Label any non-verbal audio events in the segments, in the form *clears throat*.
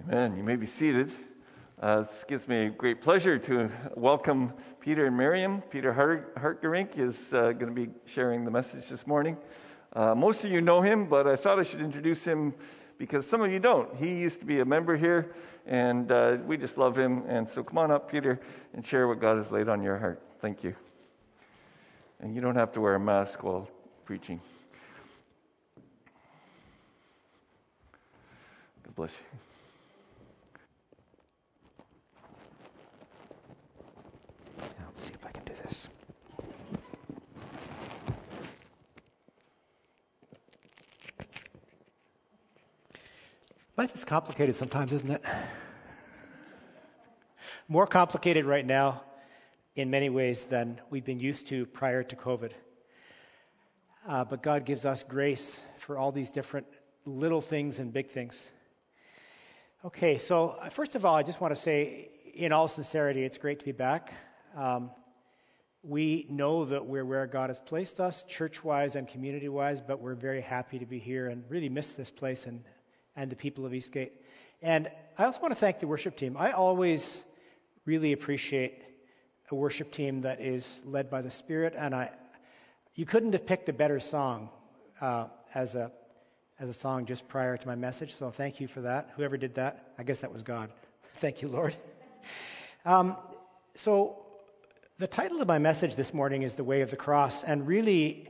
Amen. You may be seated. Uh, it gives me great pleasure to welcome Peter and Miriam. Peter Hart- Hartgerink is uh, going to be sharing the message this morning. Uh, most of you know him, but I thought I should introduce him because some of you don't. He used to be a member here, and uh, we just love him. And so come on up, Peter, and share what God has laid on your heart. Thank you. And you don't have to wear a mask while preaching. God bless you. Life is complicated sometimes, isn't it? More complicated right now in many ways than we've been used to prior to COVID. Uh, but God gives us grace for all these different little things and big things. Okay, so uh, first of all, I just want to say, in all sincerity, it's great to be back. Um, we know that we're where God has placed us, church wise and community wise, but we're very happy to be here and really miss this place and and the people of Eastgate. And I also want to thank the worship team. I always really appreciate a worship team that is led by the Spirit, and I, you couldn't have picked a better song uh, as a as a song just prior to my message. So thank you for that. Whoever did that, I guess that was God. *laughs* thank you, Lord. *laughs* Um, so the title of my message this morning is "The Way of the Cross," and really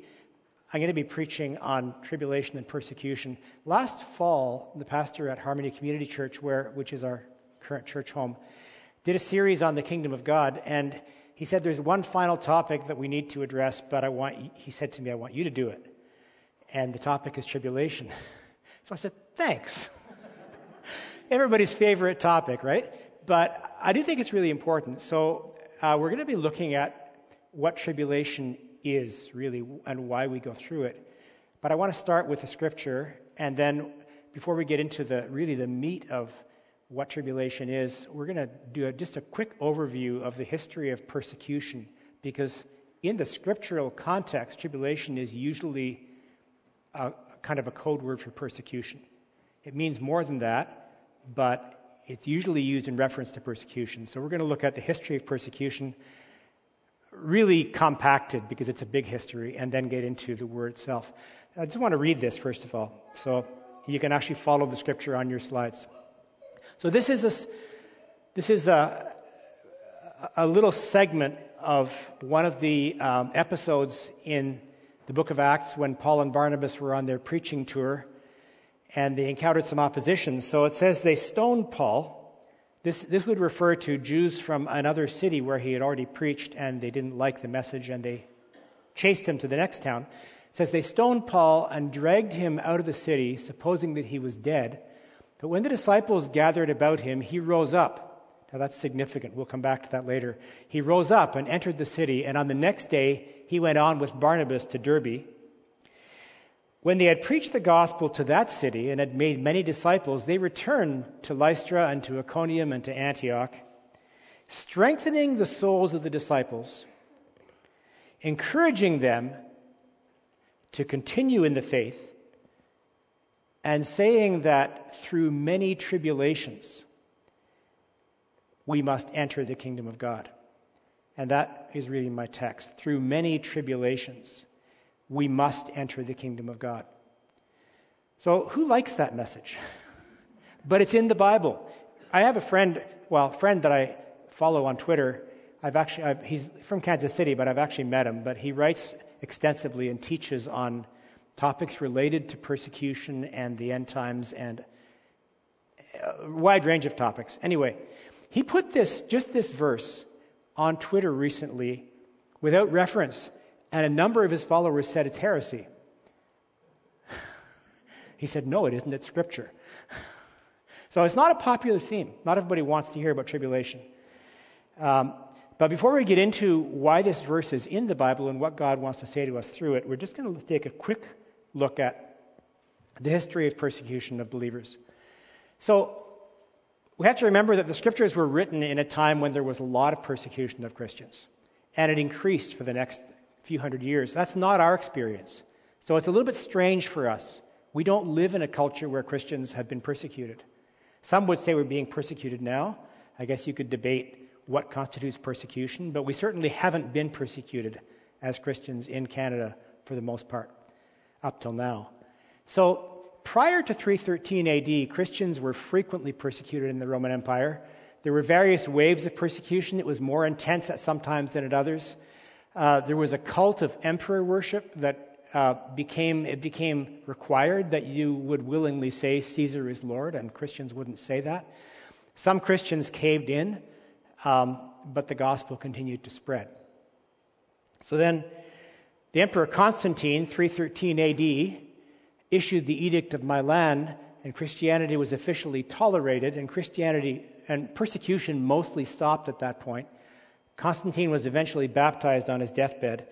I'm going to be preaching on tribulation and persecution. Last fall, the pastor at Harmony Community Church, where, which is our current church home, did a series on the kingdom of God, and he said there's one final topic that we need to address, but I want, he said to me, I want you to do it. And the topic is tribulation. *laughs* So I said, thanks. *laughs* Everybody's favorite topic, right? But I do think it's really important. So uh, we're going to be looking at what tribulation is really and why we go through it. But I want to start with the scripture, and then before we get into the really the meat of what tribulation is, we're going to do a, just a quick overview of the history of persecution, because in the scriptural context, tribulation is usually a, kind of a code word for persecution. It means more than that, but it's usually used in reference to persecution. So we're going to look at the history of persecution really compacted because it's a big history, and then get into the word itself. I just want to read this first of all, so you can actually follow the scripture on your slides. So this is a, this is a, a little segment of one of the um, episodes in the book of Acts when Paul and Barnabas were on their preaching tour, and they encountered some opposition. So it says they stoned Paul this, this would refer to Jews from another city where he had already preached and they didn't like the message and they chased him to the next town. It says they stoned Paul and dragged him out of the city, supposing that he was dead. But when the disciples gathered about him, he rose up. Now that's significant. We'll come back to that later. He rose up and entered the city, and on the next day he went on with Barnabas to Derbe. When they had preached the gospel to that city and had made many disciples, they returned to Lystra and to Iconium and to Antioch, strengthening the souls of the disciples, encouraging them to continue in the faith, and saying that through many tribulations we must enter the kingdom of God. And that is reading my text. Through many tribulations we must enter the kingdom of God. So, who likes that message? *laughs* But it's in the Bible. I have a friend, well, friend that I follow on Twitter. I've actually, I've, he's from Kansas City, but I've actually met him. But he writes extensively and teaches on topics related to persecution and the end times and a wide range of topics. Anyway, he put this, just this verse on Twitter recently without reference and a number of his followers said it's heresy. *laughs* He said, No, it isn't. It's scripture. *laughs* So it's not a popular theme. Not everybody wants to hear about tribulation. Um, but before we get into why this verse is in the Bible and what God wants to say to us through it, we're just going to take a quick look at the history of persecution of believers. So we have to remember that the scriptures were written in a time when there was a lot of persecution of Christians, and it increased for the next few hundred years. That's not our experience. So it's a little bit strange for us. We don't live in a culture where Christians have been persecuted. Some would say we're being persecuted now. I guess you could debate what constitutes persecution, but we certainly haven't been persecuted as Christians in Canada for the most part up till now. So prior to 313 AD, Christians were frequently persecuted in the Roman Empire. There were various waves of persecution. It was more intense at some times than at others. Uh, there was a cult of emperor worship that uh, became it became required that you would willingly say Caesar is Lord, and Christians wouldn't say that. Some Christians caved in, um, but the gospel continued to spread. So then, the Emperor Constantine, 313 AD, issued the Edict of Milan, and Christianity was officially tolerated, and Christianity and persecution mostly stopped at that point. Constantine was eventually baptized on his deathbed.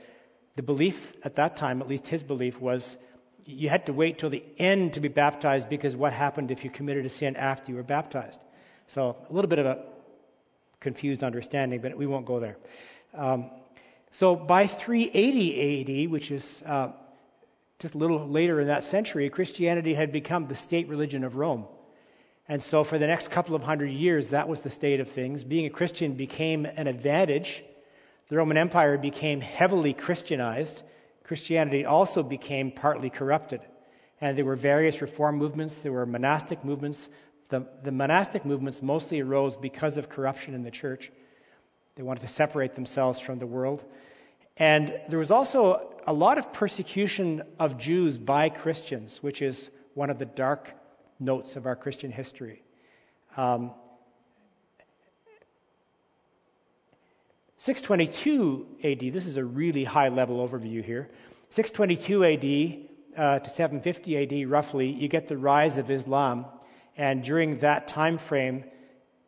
The belief at that time, at least his belief, was you had to wait till the end to be baptized because what happened if you committed a sin after you were baptized? So a little bit of a confused understanding, but we won't go there. Um, so by 380 AD, which is uh, just a little later in that century, Christianity had become the state religion of Rome. And so for the next couple of hundred years, that was the state of things. Being a Christian became an advantage. The Roman Empire became heavily Christianized. Christianity also became partly corrupted. And there were various reform movements, there were monastic movements. The, the monastic movements mostly arose because of corruption in the church. They wanted to separate themselves from the world. And there was also a lot of persecution of Jews by Christians, which is one of the dark notes of our Christian history. Um, 622 AD, this is a really high level overview here. 622 AD uh, to 750 AD, roughly, you get the rise of Islam. And during that time frame,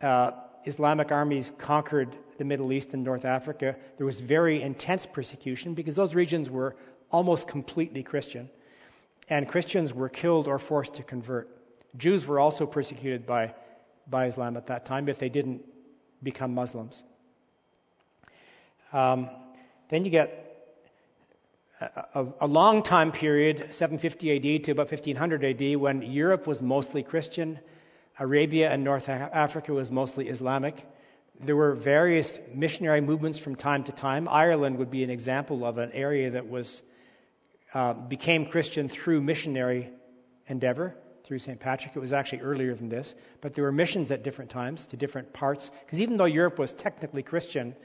uh, Islamic armies conquered the Middle East and North Africa, there was very intense persecution because those regions were almost completely Christian. And Christians were killed or forced to convert. Jews were also persecuted by, by Islam at that time if they didn't become Muslims. Um, then you get a, a, long time period, 750 AD to about 1500 AD, when Europe was mostly Christian, Arabia and North Africa was mostly Islamic. There were various missionary movements from time to time. Ireland would be an example of an area that was uh, became Christian through missionary endeavor through St. Patrick. It was actually earlier than this, but there were missions at different times to different parts. Because even though Europe was technically Christian,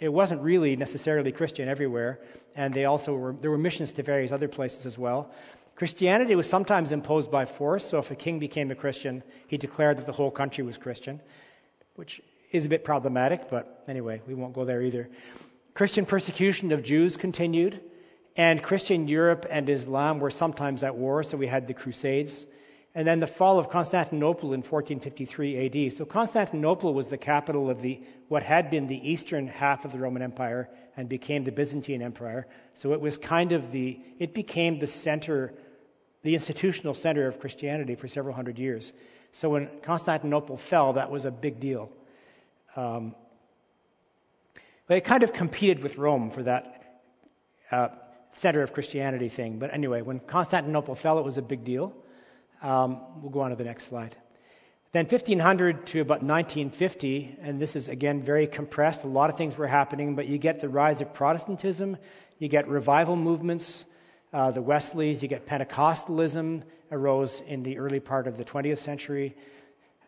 it wasn't really necessarily Christian everywhere, and they also were there were missions to various other places as well. Christianity was sometimes imposed by force, so if a king became a Christian, he declared that the whole country was Christian, which is a bit problematic, but anyway, we won't go there either. Christian persecution of Jews continued, and Christian Europe and Islam were sometimes at war, so we had the Crusades. And then the fall of Constantinople in 1453 AD. So Constantinople was the capital of the what had been the eastern half of the Roman Empire and became the Byzantine Empire. So it was kind of the it became the center, the institutional center of Christianity for several hundred years. So when Constantinople fell, that was a big deal. Um, but it kind of competed with Rome for that uh, center of Christianity thing. But anyway, when Constantinople fell, it was a big deal. Um, we'll go on to the next slide. Then 1500 to about 1950, and this is again very compressed. A lot of things were happening, but you get the rise of Protestantism, you get revival movements, uh, the Wesleys, you get Pentecostalism arose in the early part of the 20th century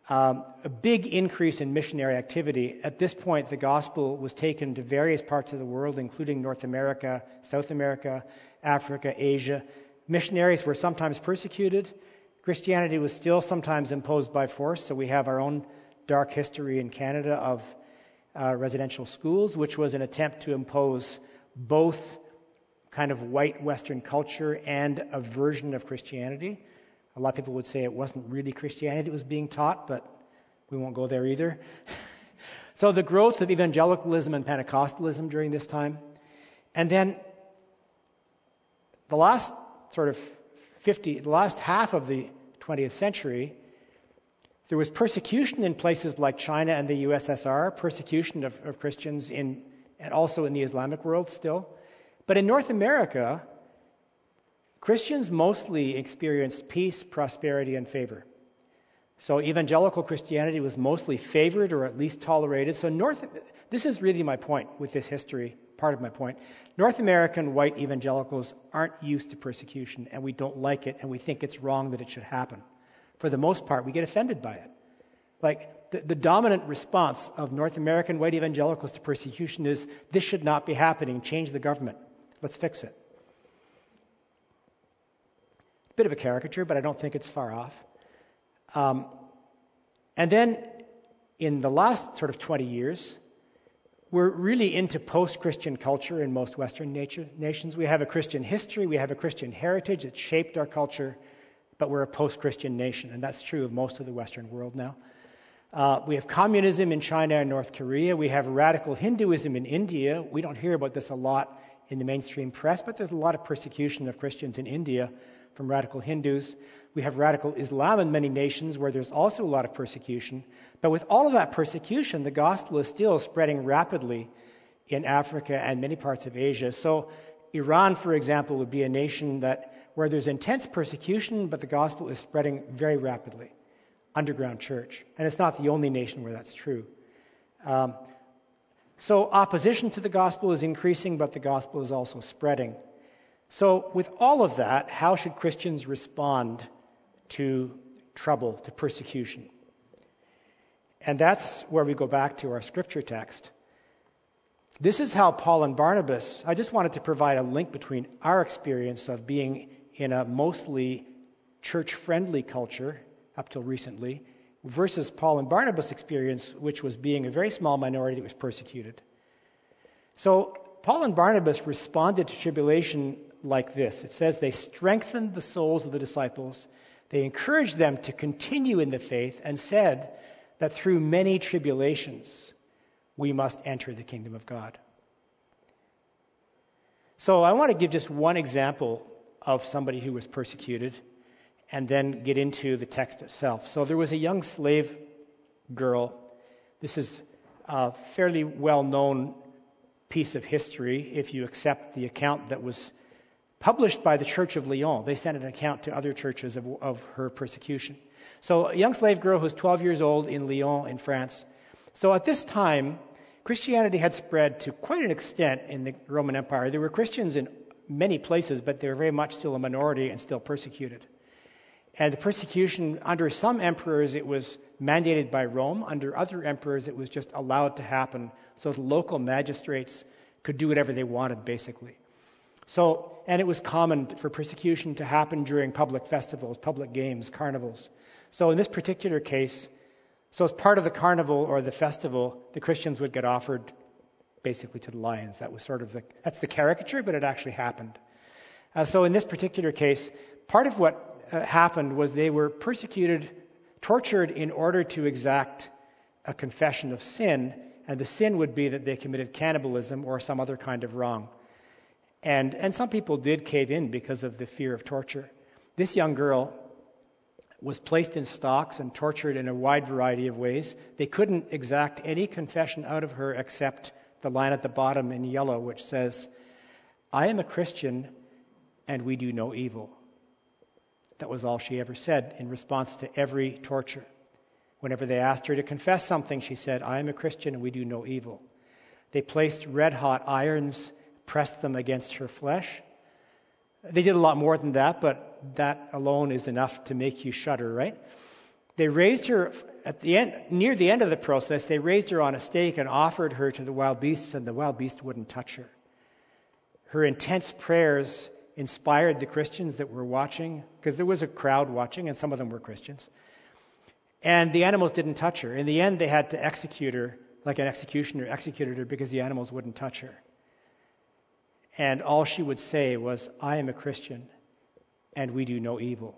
um, a big increase in missionary activity. At this point, the gospel was taken to various parts of the world, including North America, South America, Africa, Asia. Missionaries were sometimes persecuted. Christianity was still sometimes imposed by force, so we have our own dark history in Canada of uh, residential schools, which was an attempt to impose both kind of white Western culture and a version of Christianity. A lot of people would say it wasn't really Christianity that was being taught, but we won't go there either. *laughs* so the growth of evangelicalism and Pentecostalism during this time. And then the last sort of 50, the last half of the 20th century, there was persecution in places like China and the USSR, persecution of, of Christians in, and also in the Islamic world still. But in North America, Christians mostly experienced peace, prosperity, and favor. So evangelical Christianity was mostly favored or at least tolerated. So North, this is really my point with this history, part of my point. North American white evangelicals aren't used to persecution and we don't like it and we think it's wrong that it should happen. For the most part, we get offended by it. Like the, the dominant response of North American white evangelicals to persecution is this should not be happening, change the government. Let's fix it. Bit of a caricature, but I don't think it's far off. Um, and then in the last sort of 20 years, we're really into post Christian culture in most Western nature, nations. We have a Christian history, we have a Christian heritage that shaped our culture, but we're a post Christian nation, and that's true of most of the Western world now. Uh, we have communism in China and North Korea. We have radical Hinduism in India. We don't hear about this a lot in the mainstream press, but there's a lot of persecution of Christians in India from radical Hindus. We have radical Islam in many nations where there's also a lot of persecution. But with all of that persecution, the gospel is still spreading rapidly in Africa and many parts of Asia. So, Iran, for example, would be a nation that where there's intense persecution, but the gospel is spreading very rapidly. Underground church. And it's not the only nation where that's true. Um, so, opposition to the gospel is increasing, but the gospel is also spreading. So, with all of that, how should Christians respond to trouble, to persecution. And that's where we go back to our scripture text. This is how Paul and Barnabas, I just wanted to provide a link between our experience of being in a mostly church friendly culture up till recently versus Paul and Barnabas' experience, which was being a very small minority that was persecuted. So, Paul and Barnabas responded to tribulation like this it says, They strengthened the souls of the disciples they encouraged them to continue in the faith and said that through many tribulations we must enter the kingdom of God. So I want to give just one example of somebody who was persecuted and then get into the text itself. So there was a young slave girl. This is a fairly well known piece of history if you accept the account that was published by the Church of Lyon. They sent an account to other churches of, of her persecution. So, a young slave girl who's 12 years old in Lyon, in France. So, at this time, Christianity had spread to quite an extent in the Roman Empire. There were Christians in many places, but they were very much still a minority and still persecuted. And the persecution, under some emperors, it was mandated by Rome. Under other emperors, it was just allowed to happen so the local magistrates could do whatever they wanted, basically. So, and it was common for persecution to happen during public festivals, public games, carnivals. So, in this particular case, so as part of the carnival or the festival, the Christians would get offered basically to the lions. That was sort of the that's the caricature, but it actually happened. Uh, so, in this particular case, part of what uh, happened was they were persecuted, tortured in order to exact a confession of sin, and the sin would be that they committed cannibalism or some other kind of wrong. And, and some people did cave in because of the fear of torture. This young girl was placed in stocks and tortured in a wide variety of ways. They couldn't exact any confession out of her except the line at the bottom in yellow, which says, I am a Christian and we do no evil. That was all she ever said in response to every torture. Whenever they asked her to confess something, she said, I am a Christian and we do no evil. They placed red hot irons pressed them against her flesh. They did a lot more than that, but that alone is enough to make you shudder, right? They raised her at the end, near the end of the process, they raised her on a stake and offered her to the wild beasts, and the wild beast wouldn't touch her. Her intense prayers inspired the Christians that were watching, because there was a crowd watching, and some of them were Christians. And the animals didn't touch her. In the end, they had to execute her, like an executioner executed her, because the animals wouldn't touch her. And all she would say was, I am a Christian and we do no evil.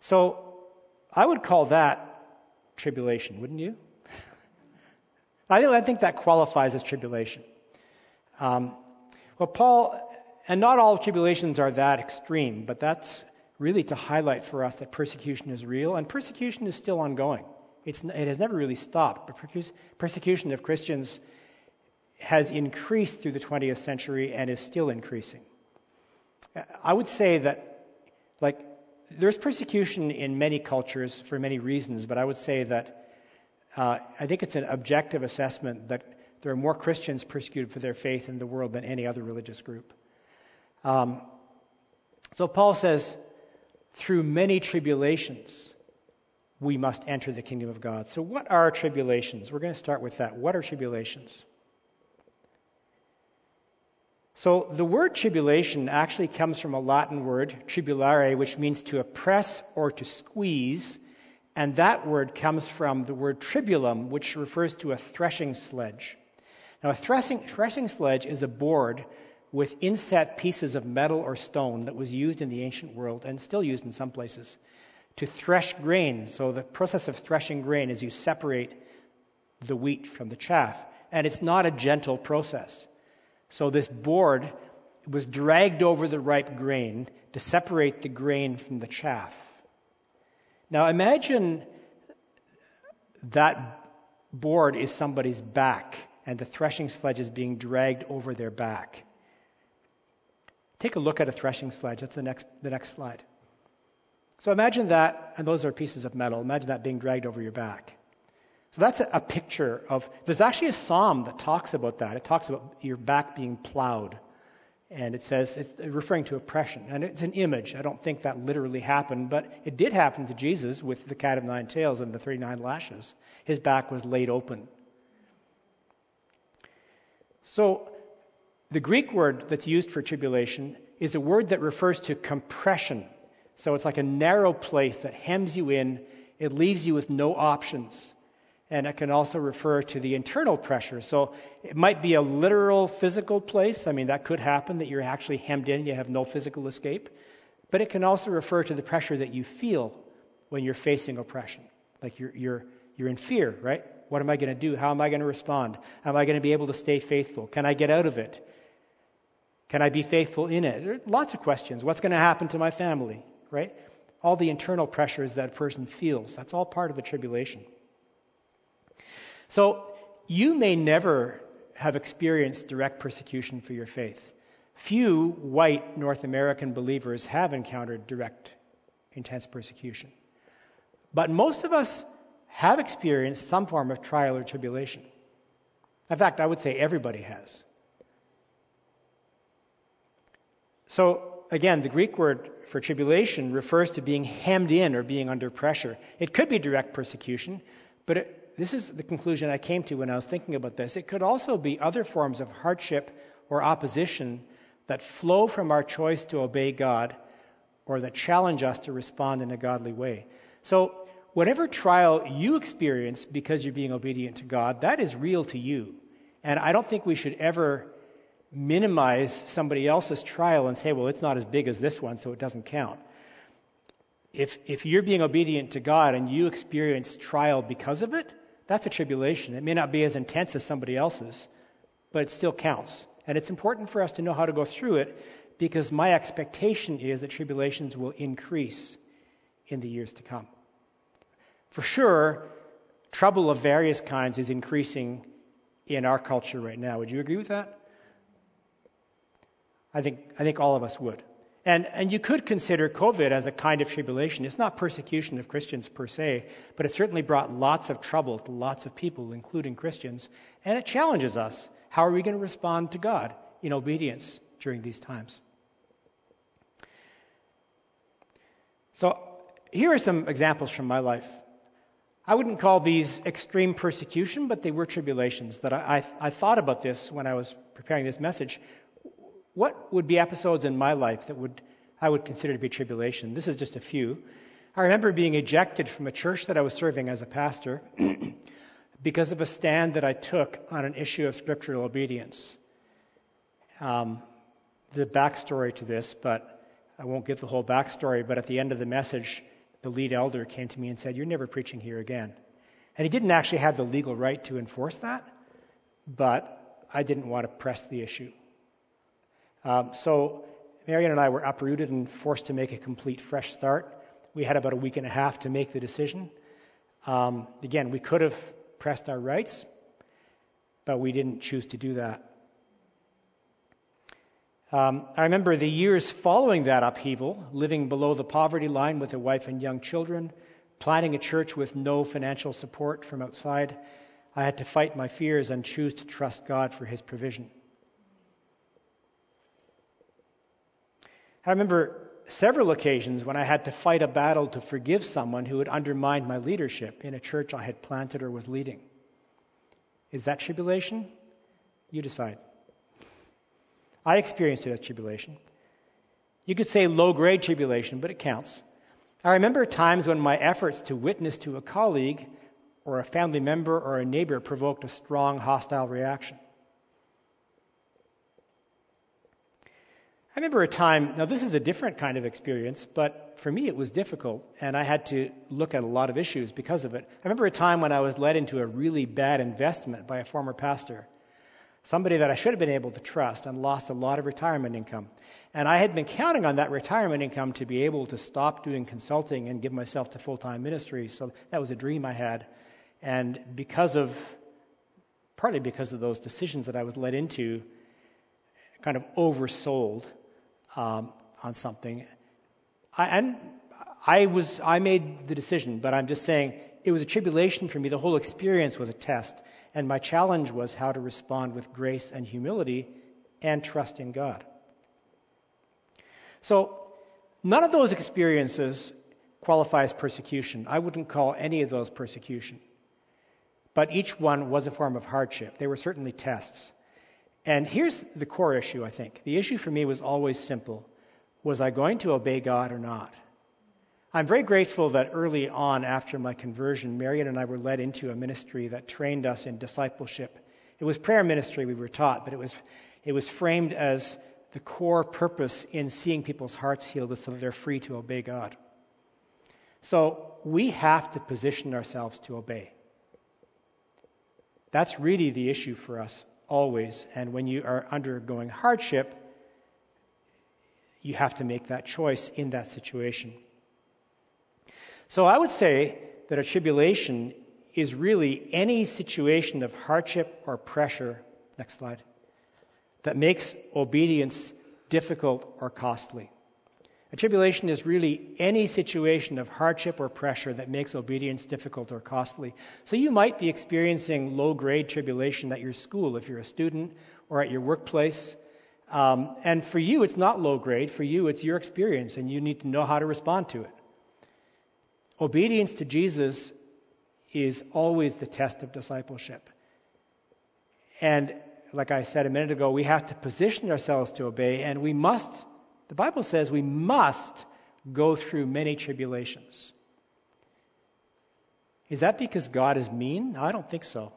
So I would call that tribulation, wouldn't you? *laughs* I think that qualifies as tribulation. Um, well, Paul, and not all tribulations are that extreme, but that's really to highlight for us that persecution is real, and persecution is still ongoing. It's, it has never really stopped, but persecution of Christians has increased through the 20th century and is still increasing. I would say that, like, there's persecution in many cultures for many reasons, but I would say that uh, I think it's an objective assessment that there are more Christians persecuted for their faith in the world than any other religious group. Um, so Paul says, through many tribulations, we must enter the kingdom of God. So, what are tribulations? We're going to start with that. What are tribulations? So, the word tribulation actually comes from a Latin word, tribulare, which means to oppress or to squeeze. And that word comes from the word tribulum, which refers to a threshing sledge. Now, a threshing, threshing sledge is a board with inset pieces of metal or stone that was used in the ancient world and still used in some places to thresh grain. So, the process of threshing grain is you separate the wheat from the chaff. And it's not a gentle process. So, this board was dragged over the ripe grain to separate the grain from the chaff. Now imagine that board is somebody's back and the threshing sledge is being dragged over their back. Take a look at a threshing sledge. That's the next, the next slide. So imagine that, and those are pieces of metal. Imagine that being dragged over your back. So that's a, a picture of, there's actually a psalm that talks about that. It talks about your back being plowed and it says it's referring to oppression. And it's an image. I don't think that literally happened, but it did happen to Jesus with the cat of nine tails and the 39 lashes. His back was laid open. So, the Greek word that's used for tribulation is a word that refers to compression. So, it's like a narrow place that hems you in, it leaves you with no options and it can also refer to the internal pressure. So it might be a literal physical place. I mean, that could happen that you're actually hemmed in, you have no physical escape. But it can also refer to the pressure that you feel when you're facing oppression. Like you're, you're, you're in fear, right? What am I going to do? How am I going to respond? Am I going to be able to stay faithful? Can I get out of it? Can I be faithful in it? There are lots of questions. What's going to happen to my family, right? All the internal pressures that a person feels. That's all part of the tribulation. So you may never have experienced direct persecution for your faith. Few white North American believers have encountered direct, intense persecution. But most of us have experienced some form of trial or tribulation. In fact, I would say everybody has. So, again, the Greek word for tribulation refers to being hemmed in or being under pressure. It could be direct persecution, but it this is the conclusion I came to when I was thinking about this. It could also be other forms of hardship or opposition that flow from our choice to obey God or that challenge us to respond in a godly way. So, whatever trial you experience because you're being obedient to God, that is real to you. And I don't think we should ever minimize somebody else's trial and say, well, it's not as big as this one, so it doesn't count. If, if you're being obedient to God and you experience trial because of it, that's a tribulation. It may not be as intense as somebody else's, but it still counts. And it's important for us to know how to go through it because my expectation is that tribulations will increase in the years to come. For sure, trouble of various kinds is increasing in our culture right now. Would you agree with that? I think, I think all of us would. And, and you could consider COVID as a kind of tribulation. It's not persecution of Christians per se, but it certainly brought lots of trouble to lots of people, including Christians. And it challenges us. How are we going to respond to God in obedience during these times? So here are some examples from my life. I wouldn't call these extreme persecution, but they were tribulations that I, I, I thought about this when I was preparing this message what would be episodes in my life that would I would consider to be tribulation? This is just a few. I remember being ejected from a church that I was serving as a pastor *clears throat* because of a stand that I took on an issue of scriptural obedience. Um, the backstory to this, but I won't give the whole backstory. But at the end of the message, the lead elder came to me and said, "You're never preaching here again." And he didn't actually have the legal right to enforce that, but I didn't want to press the issue. Um, so Marion and I were uprooted and forced to make a complete fresh start. We had about a week and a half to make the decision. Um, again, we could have pressed our rights, but we didn't choose to do that. Um, I remember the years following that upheaval, living below the poverty line with a wife and young children, planning a church with no financial support from outside. I had to fight my fears and choose to trust God for His provision. I remember several occasions when I had to fight a battle to forgive someone who had undermined my leadership in a church I had planted or was leading. Is that tribulation? You decide. I experienced it as tribulation. You could say low grade tribulation, but it counts. I remember times when my efforts to witness to a colleague or a family member or a neighbor provoked a strong hostile reaction. I remember a time, now this is a different kind of experience, but for me it was difficult, and I had to look at a lot of issues because of it. I remember a time when I was led into a really bad investment by a former pastor, somebody that I should have been able to trust, and lost a lot of retirement income. And I had been counting on that retirement income to be able to stop doing consulting and give myself to full time ministry, so that was a dream I had. And because of, partly because of those decisions that I was led into, kind of oversold um, on something. I, and I was I made the decision, but I'm just saying it was a tribulation for me. The whole experience was a test, and my challenge was how to respond with grace and humility and trust in God. So none of those experiences qualify as persecution. I wouldn't call any of those persecution. But each one was a form of hardship. They were certainly tests. And here's the core issue, I think. The issue for me was always simple Was I going to obey God or not? I'm very grateful that early on after my conversion, Marion and I were led into a ministry that trained us in discipleship. It was prayer ministry we were taught, but it was, it was framed as the core purpose in seeing people's hearts healed is so that they're free to obey God. So we have to position ourselves to obey. That's really the issue for us always. And when you are undergoing hardship, you have to make that choice in that situation. So I would say that a tribulation is really any situation of hardship or pressure, next slide, that makes obedience difficult or costly. A tribulation is really any situation of hardship or pressure that makes obedience difficult or costly. So you might be experiencing low grade tribulation at your school if you're a student or at your workplace. Um, and for you, it's not low grade. For you, it's your experience, and you need to know how to respond to it. Obedience to Jesus is always the test of discipleship. And like I said a minute ago, we have to position ourselves to obey, and we must the Bible says we must go through many tribulations. Is that because God is mean? I don't think so.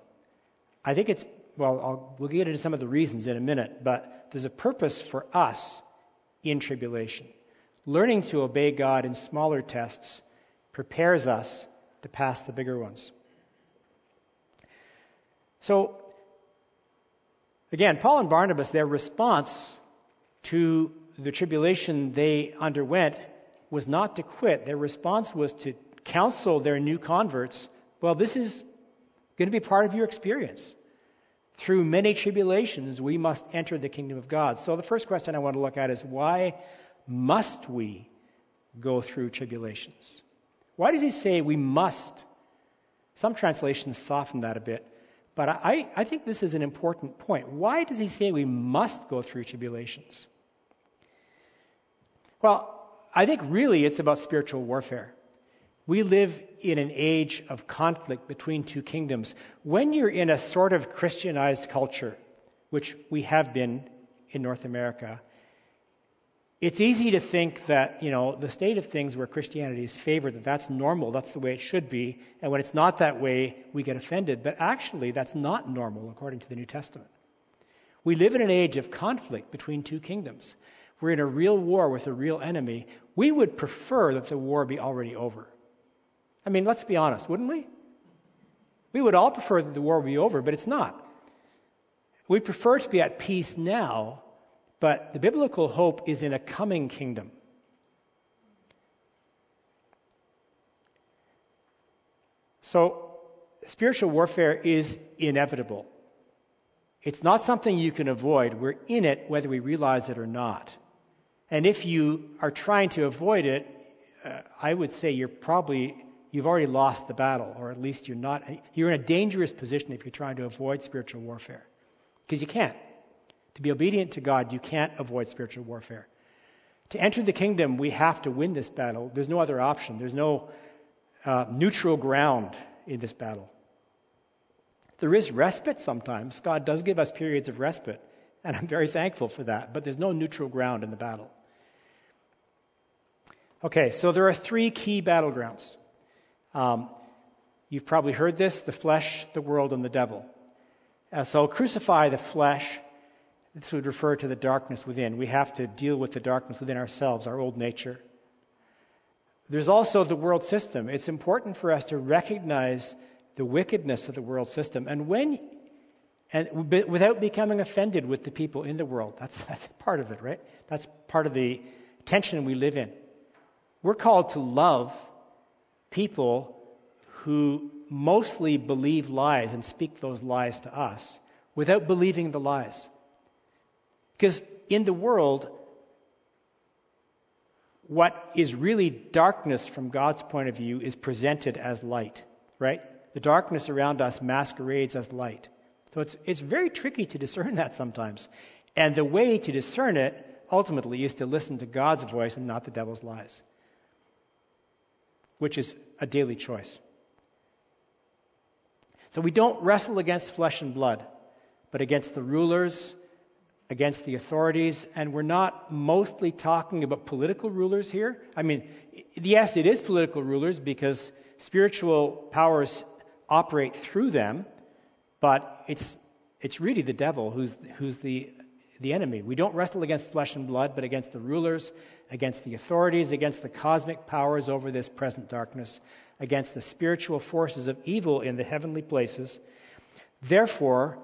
I think it's, well, I'll, we'll get into some of the reasons in a minute, but there's a purpose for us in tribulation. Learning to obey God in smaller tests prepares us to pass the bigger ones. So, again, Paul and Barnabas, their response to the tribulation they underwent was not to quit. Their response was to counsel their new converts well, this is going to be part of your experience. Through many tribulations, we must enter the kingdom of God. So, the first question I want to look at is why must we go through tribulations? Why does he say we must? Some translations soften that a bit, but I, I think this is an important point. Why does he say we must go through tribulations? Well, I think really it's about spiritual warfare. We live in an age of conflict between two kingdoms. When you're in a sort of Christianized culture, which we have been in North America, it's easy to think that, you know, the state of things where Christianity is favored, that that's normal, that's the way it should be, and when it's not that way, we get offended. But actually, that's not normal according to the New Testament. We live in an age of conflict between two kingdoms we're in a real war with a real enemy, we would prefer that the war be already over. I mean, let's be honest, wouldn't we? We would all prefer that the war be over, but it's not. We prefer to be at peace now, but the biblical hope is in a coming kingdom. So, spiritual warfare is inevitable. It's not something you can avoid. We're in it whether we realize it or not. And if you are trying to avoid it, uh, I would say you're probably you've already lost the battle, or at least you're not. You're in a dangerous position if you're trying to avoid spiritual warfare, because you can't. To be obedient to God, you can't avoid spiritual warfare. To enter the kingdom, we have to win this battle. There's no other option. There's no uh, neutral ground in this battle. There is respite sometimes. God does give us periods of respite, and I'm very thankful for that, but there's no neutral ground in the battle. Okay, so there are three key battlegrounds. Um, you've probably heard this the flesh, the world, and the devil. Uh, so crucify the flesh. This would refer to the darkness within. We have to deal with the darkness within ourselves, our old nature. There's also the world system. It's important for us to recognize the wickedness of the world system. And when and without becoming offended with the people in the world. That's, that's part of it, right? That's part of the tension we live in. We're called to love people who mostly believe lies and speak those lies to us without believing the lies. Because in the world, what is really darkness from God's point of view is presented as light, right? The darkness around us masquerades as light. So it's, it's very tricky to discern that sometimes. And the way to discern it ultimately is to listen to God's voice and not the devil's lies, which is a daily choice. So we don't wrestle against flesh and blood, but against the rulers, against the authorities, and we're not mostly talking about political rulers here. I mean, yes, it is political rulers because spiritual powers operate through them, but it's, it's really the devil who's, who's the, the enemy. We don't wrestle against flesh and blood, but against the rulers, against the authorities, against the cosmic powers over this present darkness, against the spiritual forces of evil in the heavenly places. Therefore,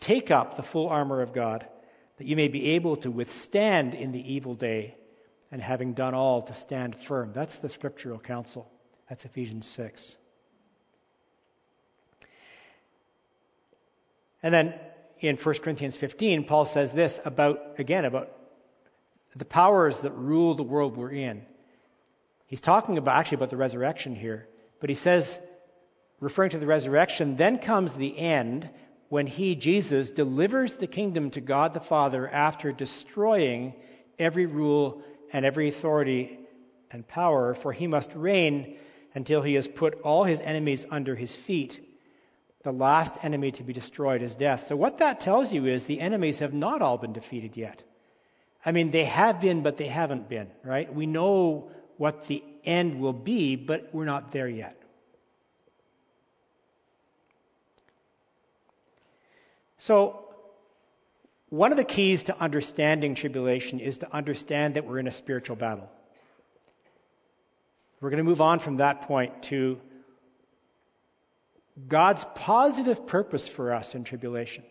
take up the full armor of God, that you may be able to withstand in the evil day, and having done all, to stand firm. That's the scriptural counsel. That's Ephesians 6. And then in 1 Corinthians 15, Paul says this about, again, about the powers that rule the world we're in. He's talking about, actually about the resurrection here, but he says, referring to the resurrection, then comes the end when he, Jesus, delivers the kingdom to God the Father after destroying every rule and every authority and power, for he must reign until he has put all his enemies under his feet. The last enemy to be destroyed is death. So, what that tells you is the enemies have not all been defeated yet. I mean, they have been, but they haven't been, right? We know what the end will be, but we're not there yet. So, one of the keys to understanding tribulation is to understand that we're in a spiritual battle. We're going to move on from that point to God's positive purpose for us in tribulation.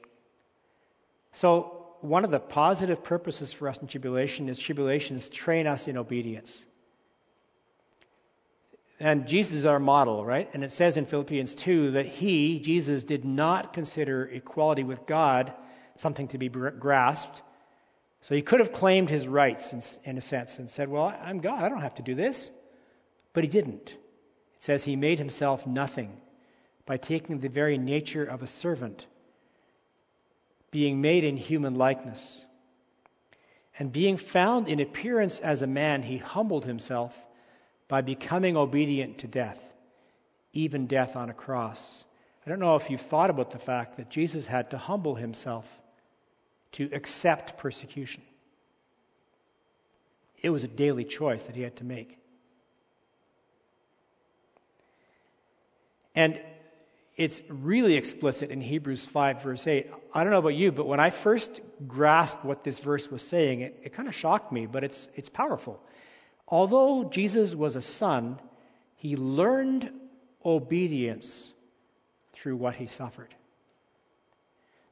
So, one of the positive purposes for us in tribulation is tribulations train us in obedience. And Jesus is our model, right? And it says in Philippians 2 that he, Jesus, did not consider equality with God something to be grasped. So he could have claimed his rights in, in a sense and said, Well, I'm God, I don't have to do this. But he didn't. It says he made himself nothing by taking the very nature of a servant, being made in human likeness. And being found in appearance as a man, he humbled himself by becoming obedient to death, even death on a cross. I don't know if you've thought about the fact that Jesus had to humble himself to accept persecution. It was a daily choice that he had to make. And it's really explicit in Hebrews 5, verse 8. I don't know about you, but when I first grasped what this verse was saying, it, it kind of shocked me, but it's, it's powerful. Although Jesus was a son, he learned obedience through what he suffered.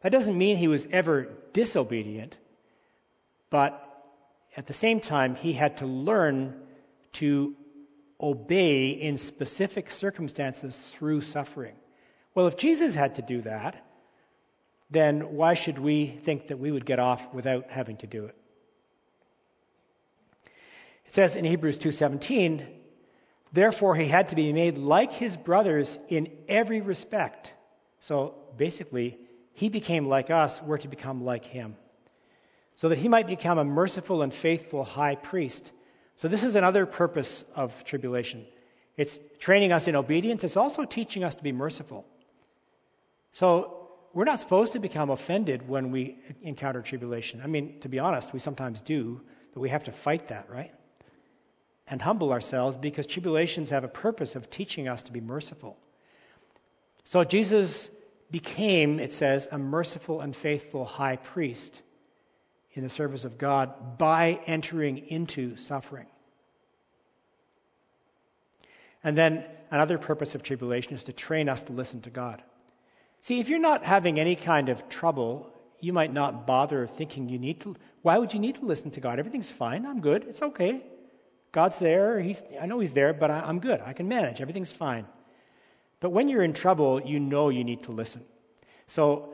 That doesn't mean he was ever disobedient, but at the same time, he had to learn to obey in specific circumstances through suffering. Well, if Jesus had to do that, then why should we think that we would get off without having to do it? It says in Hebrews 2:17, therefore he had to be made like his brothers in every respect. So basically, he became like us, we're to become like him. So that he might become a merciful and faithful high priest. So this is another purpose of tribulation. It's training us in obedience, it's also teaching us to be merciful. So we're not supposed to become offended when we encounter tribulation. I mean, to be honest, we sometimes do, but we have to fight that, right? And humble ourselves because tribulations have a purpose of teaching us to be merciful. So Jesus became, it says, a merciful and faithful high priest in the service of God by entering into suffering. And then another purpose of tribulation is to train us to listen to God. See, if you're not having any kind of trouble, you might not bother thinking you need to. Why would you need to listen to God? Everything's fine. I'm good. It's okay. God's there. He's, I know He's there, but I, am good. I can manage. Everything's fine. But when you're in trouble, you know you need to listen. So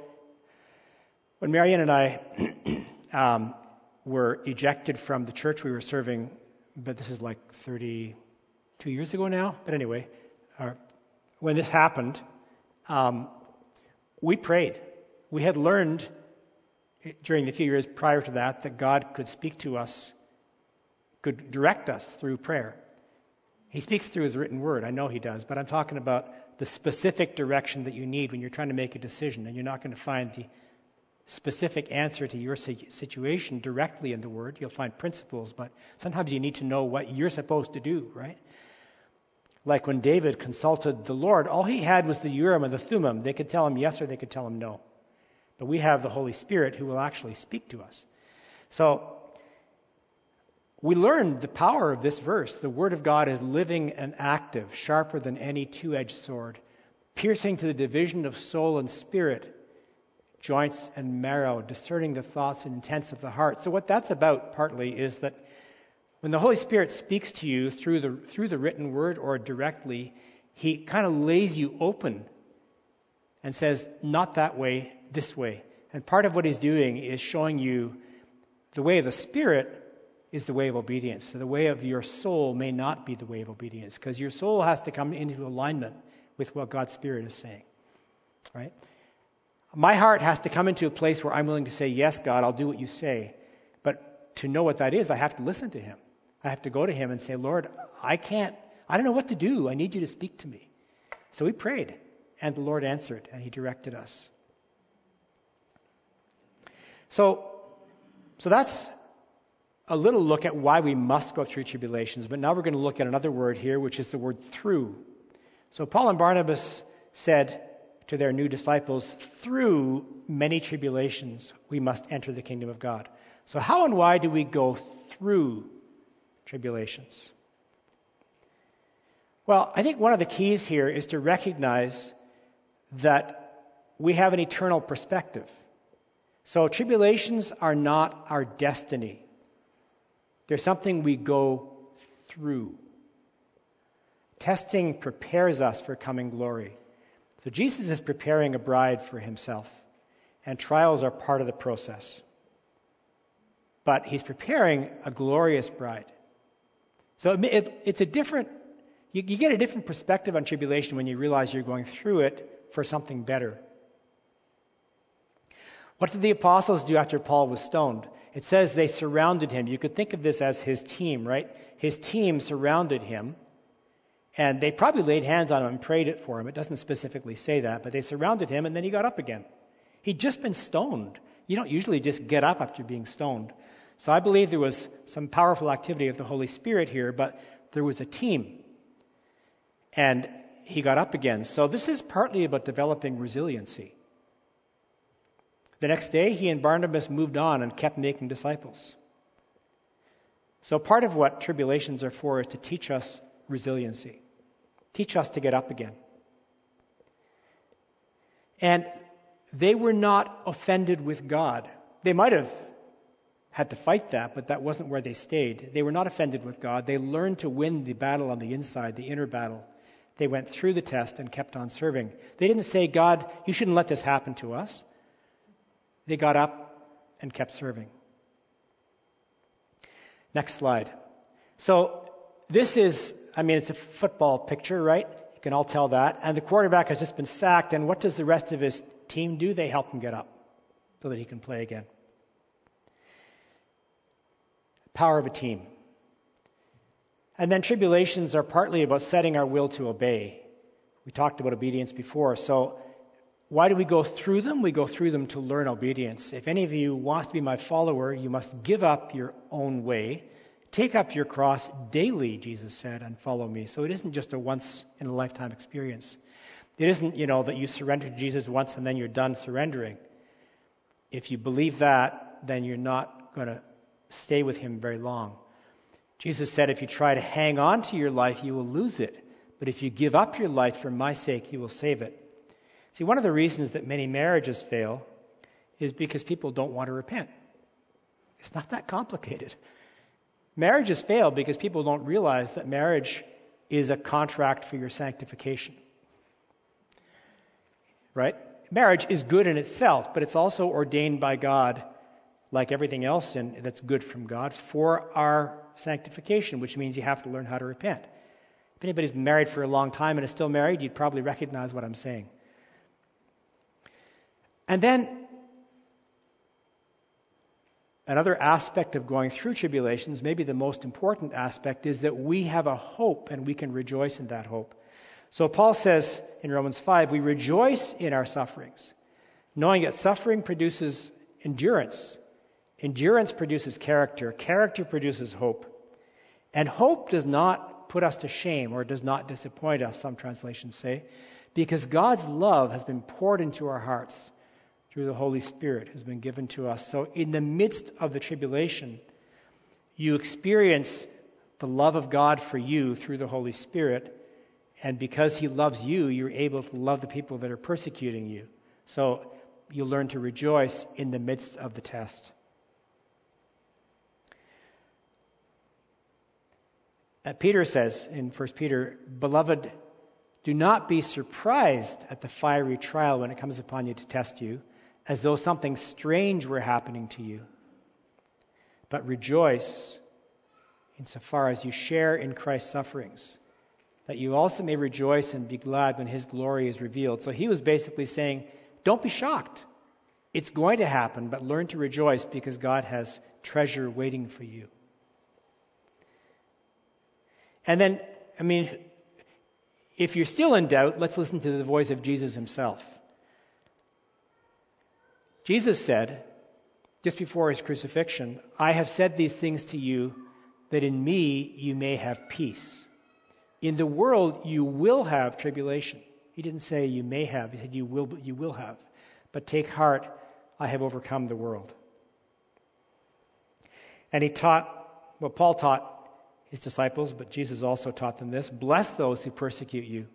when Marianne and I *clears throat* um, were ejected from the church we were serving, but this is like 32 years ago now. But anyway, uh, when this happened, um, we prayed. We had learned during the few years prior to that that God could speak to us, could direct us through prayer. He speaks through his written word. I know he does, but I'm talking about the specific direction that you need when you're trying to make a decision, and you're not going to find the specific answer to your situation directly in the word. You'll find principles, but sometimes you need to know what you're supposed to do, right? Like when David consulted the Lord, all he had was the Urim and the Thummim. They could tell him yes or they could tell him no. But we have the Holy Spirit who will actually speak to us. So we learned the power of this verse. The Word of God is living and active, sharper than any two edged sword, piercing to the division of soul and spirit, joints and marrow, discerning the thoughts and intents of the heart. So, what that's about partly is that when the Holy Spirit speaks to you through the, through the written word or directly, he kind of lays you open and says, not that way, this way. And part of what he's doing is showing you the way of the Spirit is the way of obedience. So the way of your soul may not be the way of obedience because your soul has to come into alignment with what God's Spirit is saying. Right? My heart has to come into a place where I'm willing to say, Yes, God, I'll do what you say. But to know what that is, I have to listen to Him. I have to go to him and say, Lord, I can't, I don't know what to do. I need you to speak to me. So we prayed, and the Lord answered, and he directed us. So, so that's a little look at why we must go through tribulations. But now we're going to look at another word here, which is the word through. So Paul and Barnabas said to their new disciples, through many tribulations we must enter the kingdom of God. So how and why do we go through tribulations? Well, I think one of the keys here is to recognize that we have an eternal perspective. So, tribulations are not our destiny, they're something we go through. Testing prepares us for coming glory. So, Jesus is preparing a bride for himself, and trials are part of the process. But he's preparing a glorious bride. So it, it, it's a different, you, you get a different perspective on tribulation when you realize you're going through it for something better. What did the apostles do after Paul was stoned? It says they surrounded him. You could think of this as his team, right? His team surrounded him, and they probably laid hands on him and prayed it for him. It doesn't specifically say that, but they surrounded him, and then he got up again. He'd just been stoned. You don't usually just get up after being stoned. So I believe there was some powerful activity of the Holy Spirit here, but there was a team. And he got up again. So this is partly about developing resiliency. The next day, he and Barnabas moved on and kept making disciples. So part of what tribulations are for is to teach us resiliency, teach us to get up again. And they were not offended with God. They might have had to fight that, but that wasn't where they stayed. They were not offended with God. They learned to win the battle on the inside, the inner battle. They went through the test and kept on serving. They didn't say, God, you shouldn't let this happen to us. they got up and kept serving. Next slide. So this is, I mean, it's a football picture, right? You can all tell that. And the quarterback has just been sacked, and what does the rest of his team do? They help him get up so that he can play again. Power of a team. And then tribulations are partly about setting our will to obey. We talked about obedience before. So, why do we go through them? We go through them to learn obedience. If any of you wants to be my follower, you must give up your own way. Take up your cross daily, Jesus said, and follow me. So it isn't just a once in a lifetime experience. It isn't, you know, that you surrender to Jesus once and then you're done surrendering. If you believe that, then you're not going to stay with him very long. Jesus said, if you try to hang on to your life, you will lose it. But if you give up your life for my sake, you will save it. See, one of the reasons that many marriages fail is because people don't want to repent. It's not that complicated. Marriages fail because people don't realize that marriage is a contract for your sanctification. Right? Marriage is good in itself, but it's also ordained by God, like everything else in, that's good from God, for our sanctification, which means you have to learn how to repent. If anybody's married for a long time and is still married, you'd probably recognize what I'm saying. And then another aspect of going through tribulations, maybe the most important aspect, is that we have a hope and we can rejoice in that hope. So Paul says in Romans 5, we rejoice in our sufferings, knowing that suffering produces endurance. Endurance produces character. Character produces hope. And hope does not put us to shame or does not disappoint us, some translations say, because God's love has been poured into our hearts through the Holy Spirit has been given to us. So in the midst of the tribulation, you experience the love of God for you through the Holy Spirit. And because He loves you, you're able to love the people that are persecuting you. So you learn to rejoice in the midst of the test. Uh, Peter says in 1 Peter, Beloved, do not be surprised at the fiery trial when it comes upon you to test you, as though something strange were happening to you. But rejoice insofar as you share in Christ's sufferings, that you also may rejoice and be glad when his glory is revealed. So he was basically saying, Don't be shocked. It's going to happen, but learn to rejoice because God has treasure waiting for you. And then, I mean, if you're still in doubt, let's listen to the voice of Jesus himself. Jesus said, just before his crucifixion, I have said these things to you that in me you may have peace. In the world you will have tribulation. He didn't say you may have, he said you will, you will have. But take heart, I have overcome the world. And he taught, well, Paul taught his disciples, but Jesus also taught them this Bless those who persecute you.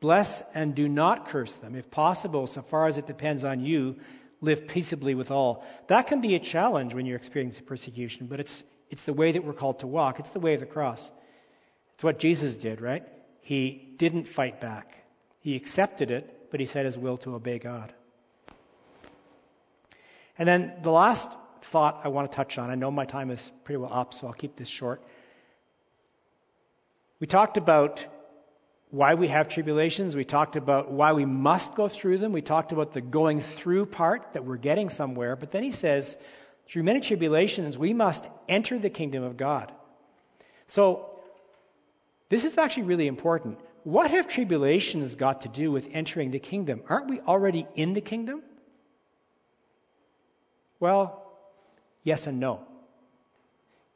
Bless and do not curse them. If possible, so far as it depends on you, live peaceably with all. That can be a challenge when you're experiencing persecution, but it's, it's the way that we're called to walk. It's the way of the cross. It's what Jesus did, right? He didn't fight back. He accepted it, but he set his will to obey God. And then the last thought I want to touch on, I know my time is pretty well up, so I'll keep this short. We talked about why we have tribulations. We talked about why we must go through them. We talked about the going through part, that we're getting somewhere. But then he says, through many tribulations, we must enter the kingdom of God. So, this is actually really important. What have tribulations got to do with entering the kingdom? Aren't we already in the kingdom? Well, yes and no.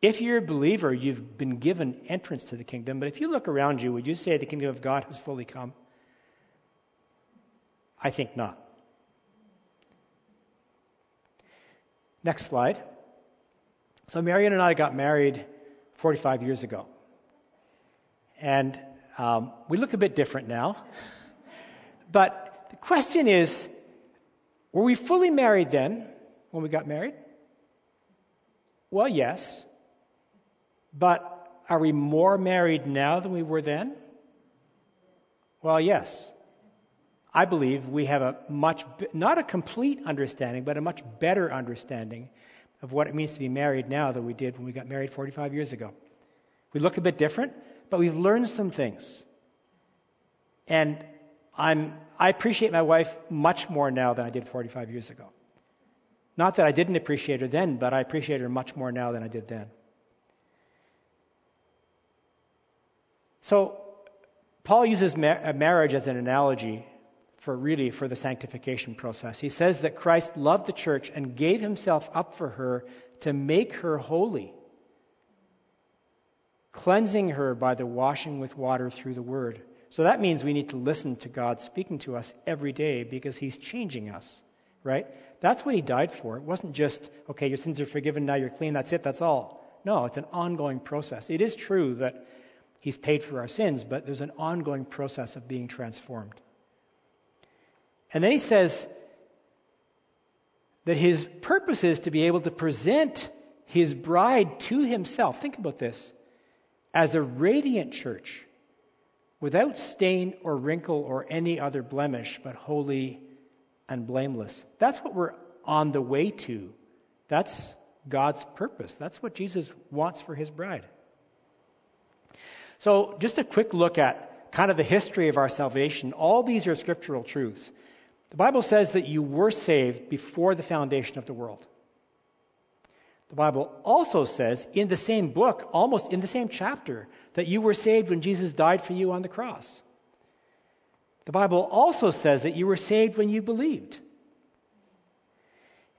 If you're a believer, you've been given entrance to the kingdom. But if you look around you, would you say the kingdom of God has fully come? I think not. Next slide. So, Marion and I got married 45 years ago. And um, we look a bit different now. *laughs* But the question is were we fully married then when we got married? Well, yes. But are we more married now than we were then? Well, yes. I believe we have a much, not a complete understanding, but a much better understanding of what it means to be married now than we did when we got married 45 years ago. We look a bit different, but we've learned some things. And I'm, I appreciate my wife much more now than I did 45 years ago. Not that I didn't appreciate her then, but I appreciate her much more now than I did then. So, Paul uses ma- uh, marriage as an analogy for really for the sanctification process. He says that Christ loved the church and gave himself up for her to make her holy, cleansing her by the washing with water through the word. So that means we need to listen to God speaking to us every day because he's changing us, right? That's what he died for. It wasn't just, okay, your sins are forgiven, now you're clean, that's it, that's all. No, it's an ongoing process. It is true that he's paid for our sins, but there's an ongoing process of being transformed. And then he says that his purpose is to be able to present his bride to himself. Think about this as a radiant church without stain or wrinkle or any other blemish, but holy and blameless. That's what we're on the way to. That's God's purpose. That's what Jesus wants for his bride. So, just a quick look at kind of the history of our salvation. All these are scriptural truths. The Bible says that you were saved before the foundation of the world. The Bible also says in the same book, almost in the same chapter, that you were saved when Jesus died for you on the cross. The Bible also says that you were saved when you believed.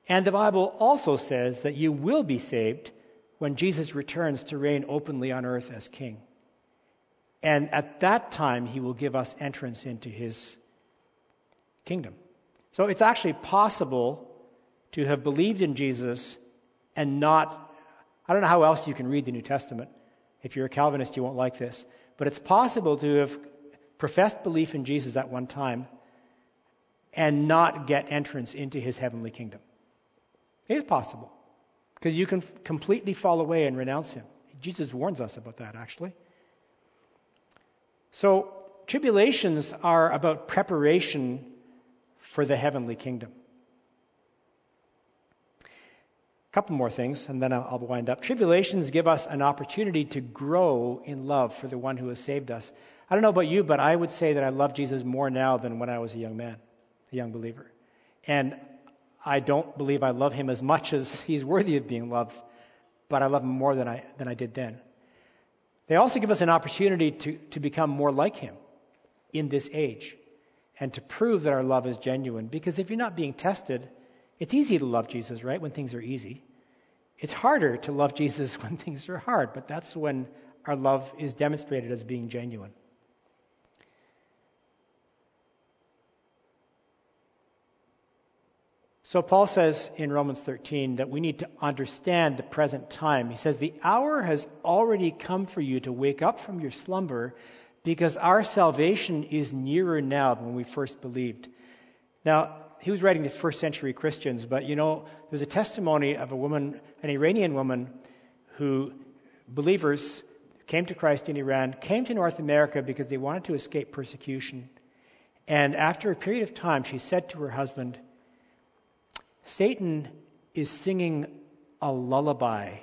And the Bible also says that you will be saved when Jesus returns to reign openly on earth as king. And at that time, he will give us entrance into his kingdom. So it's actually possible to have believed in Jesus and not. I don't know how else you can read the New Testament. If you're a Calvinist, you won't like this. But it's possible to have professed belief in Jesus at one time and not get entrance into his heavenly kingdom. It is possible. Because you can completely fall away and renounce him. Jesus warns us about that, actually. So, tribulations are about preparation for the heavenly kingdom. A couple more things, and then I'll wind up. Tribulations give us an opportunity to grow in love for the one who has saved us. I don't know about you, but I would say that I love Jesus more now than when I was a young man, a young believer. And I don't believe I love him as much as he's worthy of being loved, but I love him more than I, than I did then. They also give us an opportunity to, to become more like him in this age and to prove that our love is genuine. Because if you're not being tested, it's easy to love Jesus, right, when things are easy. It's harder to love Jesus *laughs* when things are hard, but that's when our love is demonstrated as being genuine. So Paul says in Romans 13 that we need to understand the present time. He says, The hour has already come for you to wake up from your slumber because our salvation is nearer now than when we first believed. Now, he was writing to first century Christians, but you know, there's a testimony of a woman, an Iranian woman, who believers came to Christ in Iran, came to North America because they wanted to escape persecution. And after a period of time, she said to her husband, Satan is singing a lullaby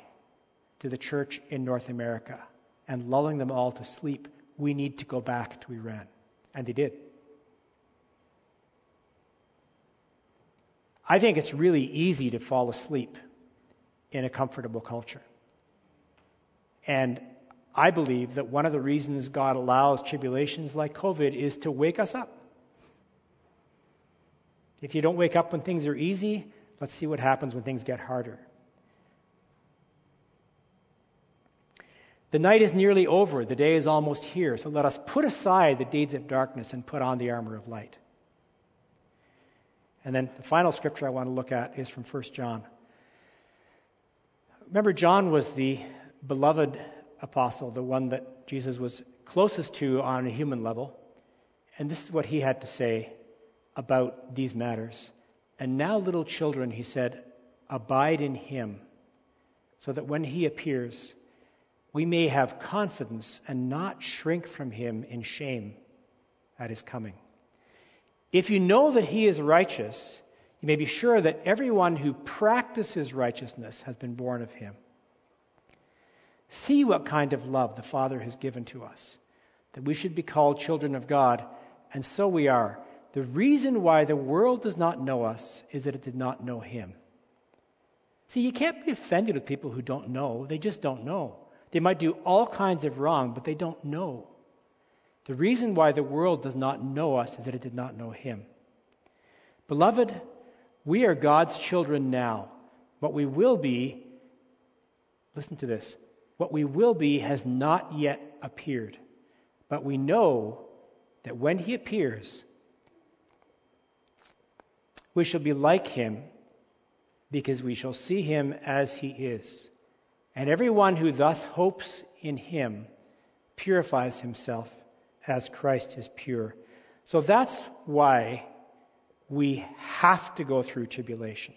to the church in North America and lulling them all to sleep we need to go back to Iran. And they did. I think it's really easy to fall asleep in a comfortable culture. And I believe that one of the reasons God allows tribulations like COVID is to wake us up. If you don't wake up when things are easy, let's see what happens when things get harder. The night is nearly over, the day is almost here, so let us put aside the deeds of darkness and put on the armor of light. And then the final scripture I want to look at is from 1 John. Remember, John was the beloved apostle, the one that Jesus was closest to on a human level. And this is what he had to say about these matters. And now, little children, he said, abide in him, so that when he appears, we may have confidence and not shrink from him in shame at his coming. If you know that he is righteous, you may be sure that everyone who practices righteousness has been born of him. See what kind of love the Father has given to us, that we should be called children of God, and so we are. The reason why the world does not know us is that it did not know him. See, you can't be offended with people who don't know. They just don't know. They might do all kinds of wrong, but they don't know. The reason why the world does not know us is that it did not know him. Beloved, we are God's children now. What we will be, listen to this, what we will be has not yet appeared. But we know that when he appears, we shall be like him because we shall see him as he is. And everyone who thus hopes in him purifies himself as Christ is pure. So that's why we have to go through tribulation.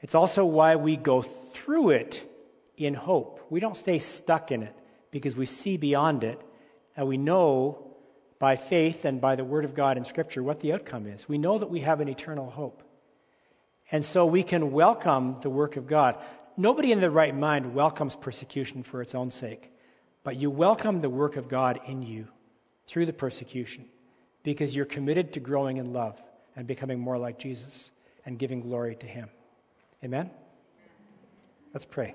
It's also why we go through it in hope. We don't stay stuck in it because we see beyond it and we know by faith and by the Word of God in Scripture what the outcome is. We know that we have an eternal hope. And so we can welcome the work of God. Nobody in their right mind welcomes persecution for its own sake, but you welcome the work of God in you through the persecution because you're committed to growing in love and becoming more like Jesus and giving glory to Him. Amen? Let's pray.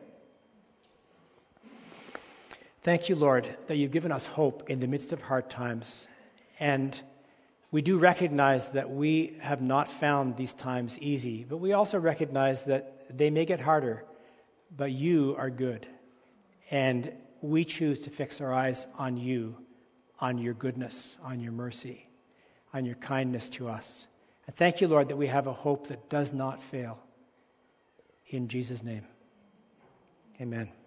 Thank you, Lord, that you've given us hope in the midst of hard times. And we do recognize that we have not found these times easy, but we also recognize that they may get harder, but you are good. And we choose to fix our eyes on you on your goodness, on your mercy, on your kindness to us. And thank you, Lord, that we have a hope that does not fail. In Jesus' name, amen.